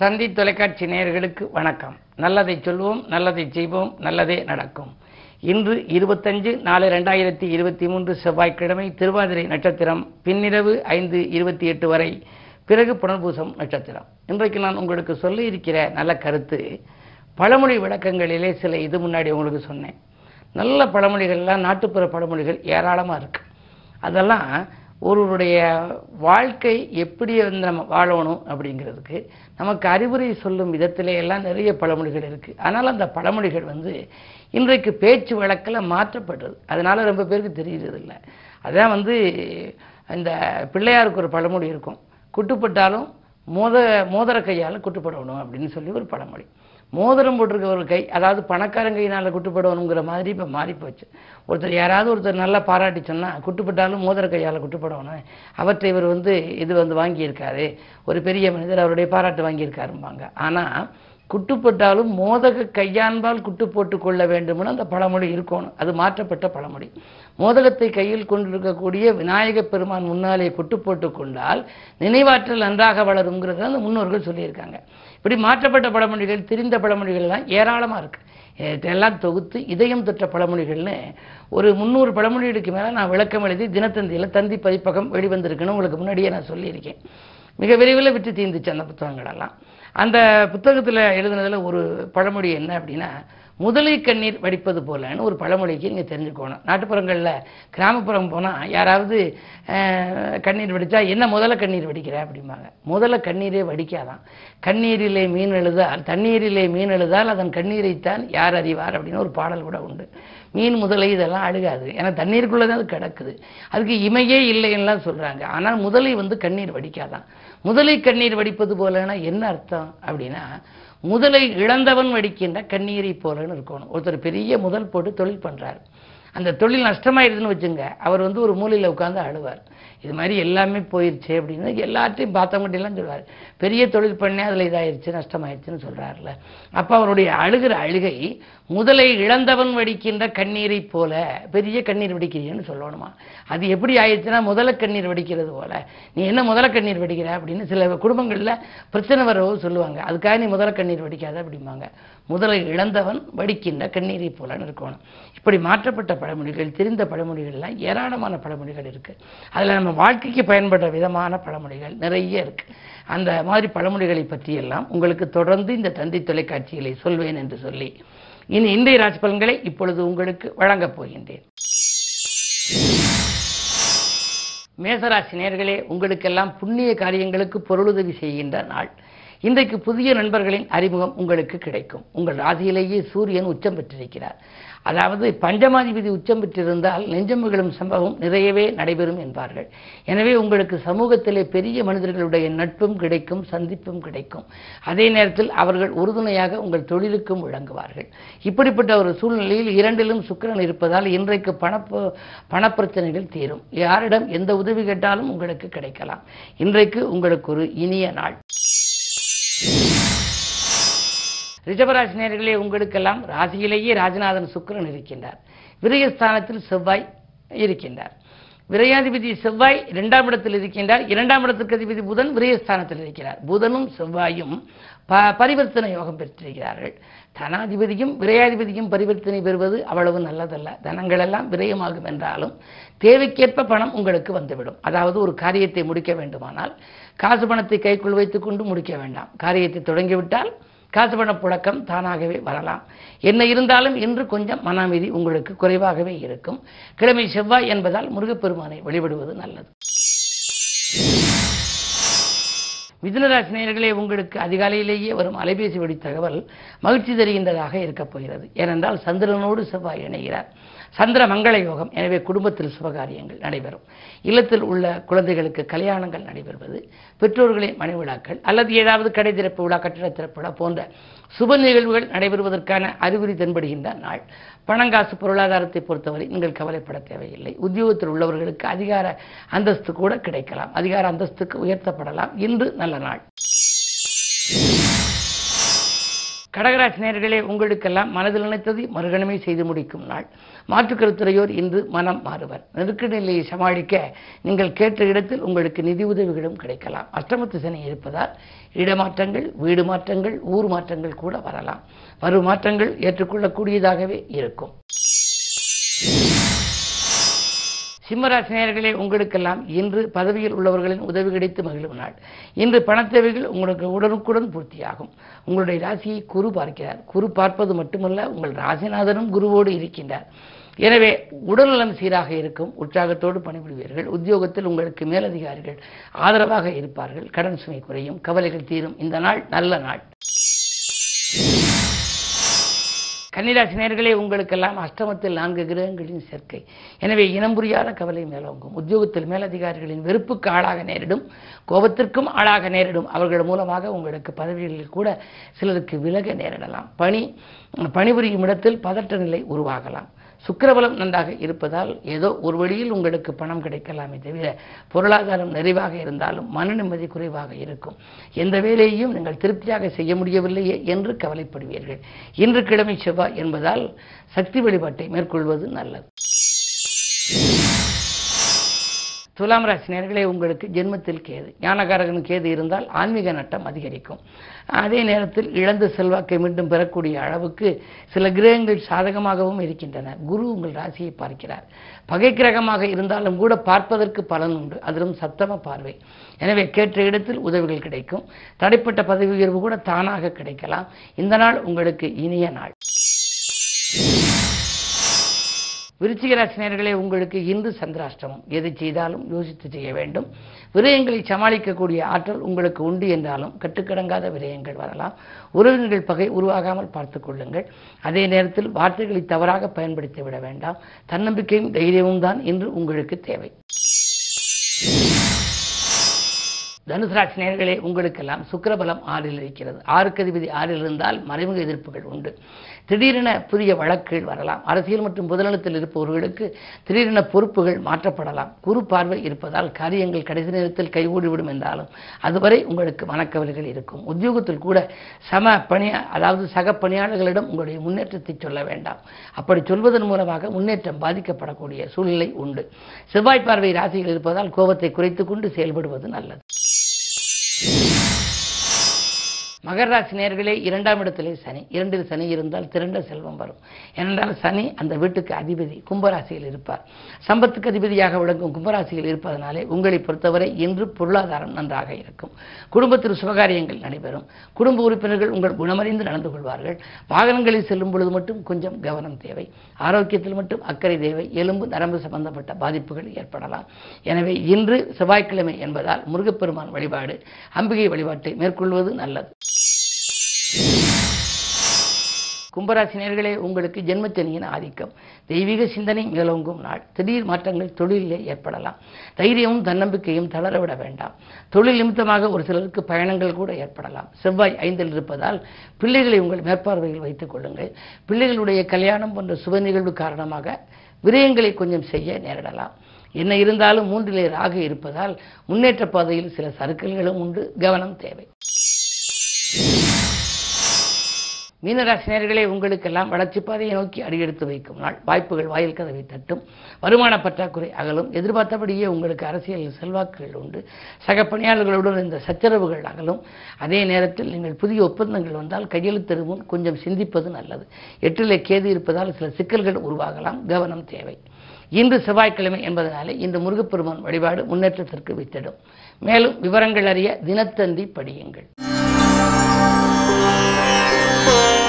தந்தி தொலைக்காட்சி நேயர்களுக்கு வணக்கம். நல்லதை சொல்வோம் நல்லதை செய்வோம் நல்லதே நடக்கும். இன்று இருபத்தஞ்சு நாலு ரெண்டாயிரத்தி இருபத்தி மூன்று செவ்வாய்க்கிழமை திருவாதிரை நட்சத்திரம் பின்னிரவு ஐந்து இருபத்தி எட்டு வரை பிறகு புனர்பூசம் நட்சத்திரம். இன்றைக்கு நான் உங்களுக்கு சொல்ல இருக்கிற நல்ல கருத்து பழமொழி விளக்கங்களிலே சில இது முன்னாடி உங்களுக்கு சொன்னேன். நல்ல பழமொழிகள்லாம் நாட்டுப்புற பழமொழிகள் ஏராளமாக இருக்குது அதெல்லாம் ஒருவருடைய வாழ்க்கை எப்படி வந்து நம்ம வாழணும் அப்படிங்கிறதுக்கு நமக்கு அறிவுரை சொல்லும் விதத்திலே எல்லாம் நிறைய பழமொழிகள் இருக்குது ஆனால் அந்த பழமொழிகள் வந்து இன்றைக்கு பேச்சு வழக்கில் மாற்றப்படுறது அதனால் ரொம்ப பேருக்கு தெரிகிறதில்ல இல்லை அதான் வந்து இந்த பிள்ளையாருக்கு ஒரு பழமொழி இருக்கும். குட்டுப்பட்டாலும் மோத மோதிர கையால் குட்டுப்படணும் அப்படின்னு சொல்லி ஒரு பழமொழி. மோதிரம் போட்டிருக்க ஒரு கை அதாவது பணக்காரன் கையினால் குட்டுப்படணுங்கிற மாதிரி இப்போ மாறி போச்சு ஒருத்தர் யாராவது ஒருத்தர் நல்லா பாராட்டி சொன்னால் குட்டுப்பட்டாலும் மோதிர கையால் குட்டுப்படணும். அவற்றை இவர் வந்து இது வந்து வாங்கியிருக்காரு. ஒரு பெரிய மனிதர் அவருடைய பாராட்டு வாங்கியிருக்காரும்பாங்க. ஆனால் குட்டுப்பட்டாலும் மோதக கையான்பால் குட்டு போட்டு கொள்ள வேண்டும்னு அந்த பழமொழி இருக்கணும் அது மாற்றப்பட்ட பழமொழி. மோதகத்தை கையில் கொண்டிருக்கக்கூடிய விநாயக பெருமான் முன்னாலே குட்டு போட்டு கொண்டால் நினைவாற்றல் நன்றாக வளருங்கிறது அந்த முன்னோர்கள் சொல்லியிருக்காங்க. இப்படி மாற்றப்பட்ட பழமொழிகள் திரிந்த பழமொழிகள்லாம் ஏராளமாக இருக்கு. இதெல்லாம் தொகுத்து இதயம் தொற்ற பழமொழிகள்னு ஒரு முந்நூறு பழமொழிகளுக்கு மேலே நான் விளக்கம் எழுதி தினத்தந்தியில் தந்தி பதிப்பகம் வெளிவந்திருக்குன்னு உங்களுக்கு முன்னாடியே நான் சொல்லியிருக்கேன். மிக விரைவில் விட்டு தீர்ந்துச்சு அந்த புத்தகங்களெல்லாம் அந்த புத்தகத்தில் எழுதுனதில் ஒரு பழமொழி என்ன அப்படின்னா முதலை கண்ணீர் வடிப்பது போலன்னு ஒரு பழமொழிக்கு நீங்கள் தெரிஞ்சுக்கணும். நாட்டுப்புறங்களில் கிராமப்புறம் போனால் யாராவது கண்ணீர் வடித்தா என்ன முதல்ல கண்ணீர் வடிக்கிற? அப்படிம்பாங்க. முதல்ல கண்ணீரே வடிக்காதான். கண்ணீரிலே மீன் எழுதால் தண்ணீரிலே மீன் எழுதால் அதன் கண்ணீரைத்தான் யார் அறிவார்? அப்படின்னு ஒரு பாடல் கூட உண்டு. மீன் முதலை இதெல்லாம் அழுகாது. ஏன்னா தண்ணீருக்குள்ளே தான் அது கிடக்குது. அதுக்கு இமையே இல்லைன்னுலாம் சொல்கிறாங்க ஆனால் முதலை வந்து கண்ணீர் வடிக்காதான். முதலை கண்ணீர் வடிப்பது போலன்னா என்ன அர்த்தம்? அப்படின்னா முதலை இழந்தவன் வடிக்கின்ற கண்ணீரை போலன்னு இருக்கணும். ஒருத்தர் பெரிய முதல் போட்டு தொழில் பண்ணுறாரு அந்த தொழில் நஷ்டமாயிருதுன்னு வச்சுங்க அவர் வந்து ஒரு மூலையில் உட்காந்து அழுவார். இது மாதிரி எல்லாமே போயிடுச்சு அப்படின்னு எல்லாத்தையும் பார்த்தவங்ககிட்டலாம் சொல்லுவார் பெரிய தொழில் பண்ணே அதில் இதாயிருச்சு நஷ்டமாயிருச்சுன்னு சொல்கிறார்ல அப்போ அவருடைய அழுகிற அழுகை முதலை இழந்தவன் வடிக்கின்ற கண்ணீரை போல பெரிய கண்ணீர் வடிக்கிறீன்னு சொல்லணுமா? அது எப்படி ஆயிடுச்சுன்னா முதல கண்ணீர் வடிக்கிறது போல. நீ என்ன முதல கண்ணீர் வடிக்கிற அப்படின்னு சில குடும்பங்களில் பிரச்சனை வரவோ சொல்லுவாங்க. அதுக்காக நீ முதல கண்ணீர் வடிக்காத அப்படிம்பாங்க. முதலை இழந்தவன் வடிக்கின்ற கண்ணீரை போலன்னு இருக்கணும். இப்படி மாற்றப்பட்ட பழமொழிகள் தெரிந்த பழமொழிகள்லாம் ஏராளமான பழமொழிகள் இருக்குது அதில் நம்ம வாழ்க்கைக்கு பயன்படுற விதமான பழமொழிகள் நிறைய இருக்கு. அந்த மாதிரி பழமொழிகளை பற்றியெல்லாம் உங்களுக்கு தொடர்ந்து இந்த தந்தி தொலைக்காட்சிகளை சொல்வேன் என்று சொல்லி இனி இந்திய ராசி பலன்களை இப்பொழுது உங்களுக்கு வழங்கப் போகின்றேன். மேசராசி நேர்களே உங்களுக்கெல்லாம் புண்ணிய காரியங்களுக்கு பொருளுதவி செய்கின்ற நாள். இன்றைக்கு புதிய நண்பர்களின் அறிமுகம் உங்களுக்கு கிடைக்கும். உங்கள் ராசியிலேயே சூரியன் உச்சம் பெற்றிருக்கிறார். அதாவது பஞ்சமாதிபதி உச்சம் பெற்றிருந்தால் நெஞ்சமிகளும் சம்பவம் நிறையவே நடைபெறும் என்பார்கள். எனவே உங்களுக்கு சமூகத்திலே பெரிய மனிதர்களுடைய நட்பும் கிடைக்கும் சந்திப்பும் கிடைக்கும். அதே நேரத்தில் அவர்கள் உறுதுணையாக உங்கள் தொழிலுக்கும் விளங்குவார்கள். இப்படிப்பட்ட ஒரு சூழ்நிலையில் இரண்டிலும் சுக்கிரன் இருப்பதால் இன்றைக்கு பண பணப்பிரச்சனைகள் தீரும். யாரிடம் எந்த உதவி கேட்டாலும் உங்களுக்கு கிடைக்கலாம். இன்றைக்கு உங்களுக்கு ஒரு இனிய நாள். ரிஷபராசி நேர்களே உங்களுக்கெல்லாம் ராசியிலேயே ராஜநாதன் சுக்கரன் இருக்கின்றார். விரயஸ்தானத்தில் செவ்வாய் இருக்கின்றார். விரையாதிபதி செவ்வாய் இரண்டாம் இடத்தில் இருக்கின்றார். இரண்டாம் இடத்துக்கு அதிபதி புதன் விரயஸ்தானத்தில் இருக்கிறார். புதனும் செவ்வாயும் ப பரிவர்த்தனை யோகம் பெற்றிருக்கிறார்கள். தனாதிபதியும் விரையாதிபதியும் பரிவர்த்தனை பெறுவது அவ்வளவு நல்லதல்ல. தனங்கள் எல்லாம் விரயமாகும் என்றாலும் தேவைக்கேற்ப பணம் உங்களுக்கு வந்துவிடும். அதாவது ஒரு காரியத்தை முடிக்க வேண்டுமானால் காசு பணத்தை கைக்குள் வைத்துக்கொண்டு முடிக்க வேண்டாம். காரியத்தை தொடங்கிவிட்டால் காசு பண புழக்கம் தானாகவே வரலாம். என்ன இருந்தாலும் இன்று கொஞ்சம் மன அமைதி உங்களுக்கு குறைவாகவே இருக்கும். கிழமை செவ்வாய் என்பதால் முருகப்பெருமானை வழிபடுவது நல்லது. மிதுனராசி நேயர்களே உங்களுக்கு அதிகாலையிலேயே வரும் அலைபேசி வழி தகவல் மகிழ்ச்சி தருகின்றதாக இருக்கப் போகிறது. ஏனென்றால் சந்திரனோடு செவ்வாய் இணைகிறார். சந்திர மங்கள யோகம் எனவே குடும்பத்தில் சுபகாரியங்கள் நடைபெறும். இல்லத்தில் உள்ள குழந்தைகளுக்கு கல்யாணங்கள் நடைபெறுவது. பெற்றோர்களின் மனை விழாக்கள் அல்லது ஏதாவது கடை திறப்பு விழா கட்டிட திறப்பு விழா போன்ற சுப நிகழ்வுகள் நடைபெறுவதற்கான அறிகுறி தென்படுகின்ற நாள். பணங்காசு பொருளாதாரத்தை பொறுத்தவரை நீங்கள் கவலைப்பட தேவையில்லை. உத்தியோகத்தில் உள்ளவர்களுக்கு அதிகார அந்தஸ்து கூட கிடைக்கலாம். அதிகார அந்தஸ்துக்கு உயர்த்தப்படலாம். இன்று நல்ல நாள். கடகராசி நேர்களே உங்களுக்கெல்லாம் மனதில் நினைத்தது மறுகணமே செய்து முடிக்கும் நாள். மாற்றுக்கருத்துறையோர் இன்று மனம் மாறுவர். நெருக்கடி நிலையை சமாளிக்க நீங்கள் கேட்ட இடத்தில் உங்களுக்கு நிதி உதவிகளும் கிடைக்கலாம். அஷ்டமத்து சனி இருப்பதால் இடமாற்றங்கள் வீடு மாற்றங்கள் ஊர் மாற்றங்கள் கூட வரலாம். வரும் மாற்றங்கள் ஏற்றுக்கொள்ளக்கூடியதாகவே இருக்கும். சிம்மராசினியர்களே உங்களுக்கெல்லாம் இன்று பதவியில் உள்ளவர்களின் உதவி கிடைத்து மகிழும் நாள். இன்று பணத்தேவைகள் உங்களுக்கு உடனுக்குடன் பூர்த்தியாகும். உங்களுடைய ராசியை குரு பார்க்கிறார். குரு பார்ப்பது மட்டுமல்ல உங்கள் ராசிநாதனும் குருவோடு இருக்கின்றார். எனவே உடல்நலம் சீராக இருக்கும் உற்சாகத்தோடு பணிபுரிவீர்கள். உத்தியோகத்தில் உங்களுக்கு மேலதிகாரிகள் ஆதரவாக இருப்பார்கள். கடன் சுமை குறையும் கவலைகள் தீரும். இந்த நாள் நல்ல நாள். கன்னிராசி நேர்களே உங்களுக்கெல்லாம் அஷ்டமத்தில் நான்கு கிரகங்களின் சேர்க்கை. எனவே இனம் புரியாத கவலை மேலோங்கும். உத்தியோகத்தில் மேலதிகாரிகளின் வெறுப்புக்கு ஆளாக நேரிடும் கோபத்திற்கும் ஆளாக நேரிடும். அவர்கள் மூலமாக உங்களுக்கு பதவிகளில் கூட சிலருக்கு விலக நேரிடலாம். பணி பணிபுரியும் இடத்தில் பதற்ற நிலை உருவாகலாம். சுக்கரபலம் நன்றாக இருப்பதால் ஏதோ ஒரு வழியில் உங்களுக்கு பணம் கிடைக்கலாமே தவிர பொருளாதாரம் நிறைவாக இருந்தாலும் மன நிம்மதி குறைவாக இருக்கும். எந்த வேலையையும் நீங்கள் திருப்தியாக செய்ய முடியவில்லையே என்று கவலைப்படுவீர்கள். இன்று கிழமை செவ்வாய் என்பதால் சக்தி வழிபாட்டை மேற்கொள்வது நல்லது. துலாம் ராசி நேர்களே உங்களுக்கு ஜென்மத்தில் கேது. ஞானகாரகன் கேது இருந்தால் ஆன்மீக நட்டம் அதிகரிக்கும். அதே நேரத்தில் இழந்த செல்வாக்கை மீண்டும் பெறக்கூடிய அளவுக்கு சில கிரகங்கள் சாதகமாகவும் இருக்கின்றன. குரு உங்கள் ராசியை பார்க்கிறார். பகை கிரகமாக இருந்தாலும் கூட பார்ப்பதற்கு பலன் உண்டு. அதிலும் சத்தம பார்வை. எனவே கேட்ட இடத்தில் உதவிகள் கிடைக்கும். தடைப்பட்ட பதவி உயர்வு கூட தானாக கிடைக்கலாம். இந்த நாள் உங்களுக்கு இனிய நாள். விருச்சிக ராசினியர்களே உங்களுக்கு இன்று சந்திராஷ்டமம். எது செய்தாலும் யோசித்து செய்ய வேண்டும். விரயங்களை சமாளிக்கக்கூடிய ஆற்றல் உங்களுக்கு உண்டு என்றாலும் கட்டுக்கடங்காத விரயங்கள் வரலாம். உறவினர்கள் பகை உருவாகாமல் பார்த்துக் கொள்ளுங்கள். அதே நேரத்தில் வார்த்தைகளை தவறாக பயன்படுத்தி விட வேண்டாம். தன்னம்பிக்கையும் தைரியமும் தான் இன்று உங்களுக்கு தேவை. தனுசராட்சி நேர்களே உங்களுக்கெல்லாம் சுக்கரபலம் ஆறில் இருக்கிறது. ஆறுக்கு அதிபதி ஆறில் இருந்தால் மறைமுக எதிர்ப்புகள் உண்டு. திடீரென புதிய வழக்குகள் வரலாம். அரசியல் மற்றும் பொதுநலத்தில் இருப்பவர்களுக்கு திடீரென பொறுப்புகள் மாற்றப்படலாம். குறு பார்வை இருப்பதால் காரியங்கள் கடைசி நேரத்தில் கைகூடிவிடும் என்றாலும் அதுவரை உங்களுக்கு மனக்கவலைகள் இருக்கும். உத்தியோகத்தில் கூட சம பணியா அதாவது சக பணியாளர்களிடம் உங்களுடைய முன்னேற்றத்தை சொல்ல வேண்டாம். அப்படி சொல்வதன் மூலமாக முன்னேற்றம் பாதிக்கப்படக்கூடிய சூழ்நிலை உண்டு. செவ்வாய் பார்வை ராசிகள் இருப்பதால் கோபத்தை குறைத்துக் கொண்டு செயல்படுவது நல்லது. மகர ராசி நேர்களே இரண்டாம் இடத்திலே சனி. இரண்டில் சனி இருந்தால் திரண்ட செல்வம் வரும். ஏனென்றால் சனி அந்த வீட்டுக்கு அதிபதி கும்பராசியில் இருப்பார். சம்பத்துக்கு அதிபதியாக விளங்கும் கும்பராசியில் இருப்பதனாலே உங்களை பொறுத்தவரை இன்று பொருளாதாரம் நன்றாக இருக்கும். குடும்பத்தில் சுபகாரியங்கள் நடைபெறும். குடும்ப உறுப்பினர்கள் உங்கள் குணமறிந்து நடந்து கொள்வார்கள். வாகனங்களில் செல்லும் பொழுது மட்டும் கொஞ்சம் கவனம் தேவை. ஆரோக்கியத்தில் மட்டும் அக்கறை தேவை. எலும்பு நரம்பு சம்பந்தப்பட்ட பாதிப்புகள் ஏற்படலாம். எனவே இன்று செவ்வாய்க்கிழமை என்பதால் முருகப்பெருமான் வழிபாடு அம்பிகை வழிபாட்டை மேற்கொள்வது நல்லது. கும்பராசினியர்களே உங்களுக்கு ஜென்மச்சனியின் ஆதிக்கம். தெய்வீக சிந்தனை மேலோங்கும் நாள். திடீர் மாற்றங்கள் தொழிலிலே ஏற்படலாம். தைரியமும் தன்னம்பிக்கையும் தளரவிட வேண்டாம். தொழில் நிமித்தமாக ஒரு சிலருக்கு பயணங்கள் கூட ஏற்படலாம். செவ்வாய் ஐந்தில் இருப்பதால் பிள்ளைகளை உங்கள் மேற்பார்வையில் வைத்துக் கொள்ளுங்கள். பிள்ளைகளுடைய கல்யாணம் போன்ற சுப நிகழ்வு காரணமாக விரயங்களை கொஞ்சம் செய்ய நேரிடலாம். என்ன இருந்தாலும் மூன்றிலே ராகு இருப்பதால் முன்னேற்ற பாதையில் சில சறுக்கல்களும் உண்டு. கவனம் தேவை. மீனராசினியர்களே உங்களுக்கெல்லாம் வளர்ச்சி பாதையை நோக்கி அடியெடுத்து வைக்கும் நாள். வாய்ப்புகள் வாயில் கதவை தட்டும். வருமான பற்றாக்குறை அகலும். எதிர்பார்த்தபடியே உங்களுக்கு அரசியல் செல்வாக்குகள் உண்டு. சக பணியாளர்களுடன் இந்த சச்சரவுகள் அகலும். அதே நேரத்தில் நீங்கள் புதிய ஒப்பந்தங்கள் வந்தால் கையெழுத்திடும் கொஞ்சம் சிந்திப்பது நல்லது. எட்டிலே கேது இருப்பதால் சில சிக்கல்கள் உருவாகலாம். கவனம் தேவை. இன்று செவ்வாய்க்கிழமை என்பதனாலே இந்த முருகப்பெருமான் வழிபாடு முன்னேற்றத்திற்கு வித்திடும். மேலும் விவரங்கள் அறிய தினத்தந்தி படியுங்கள். more.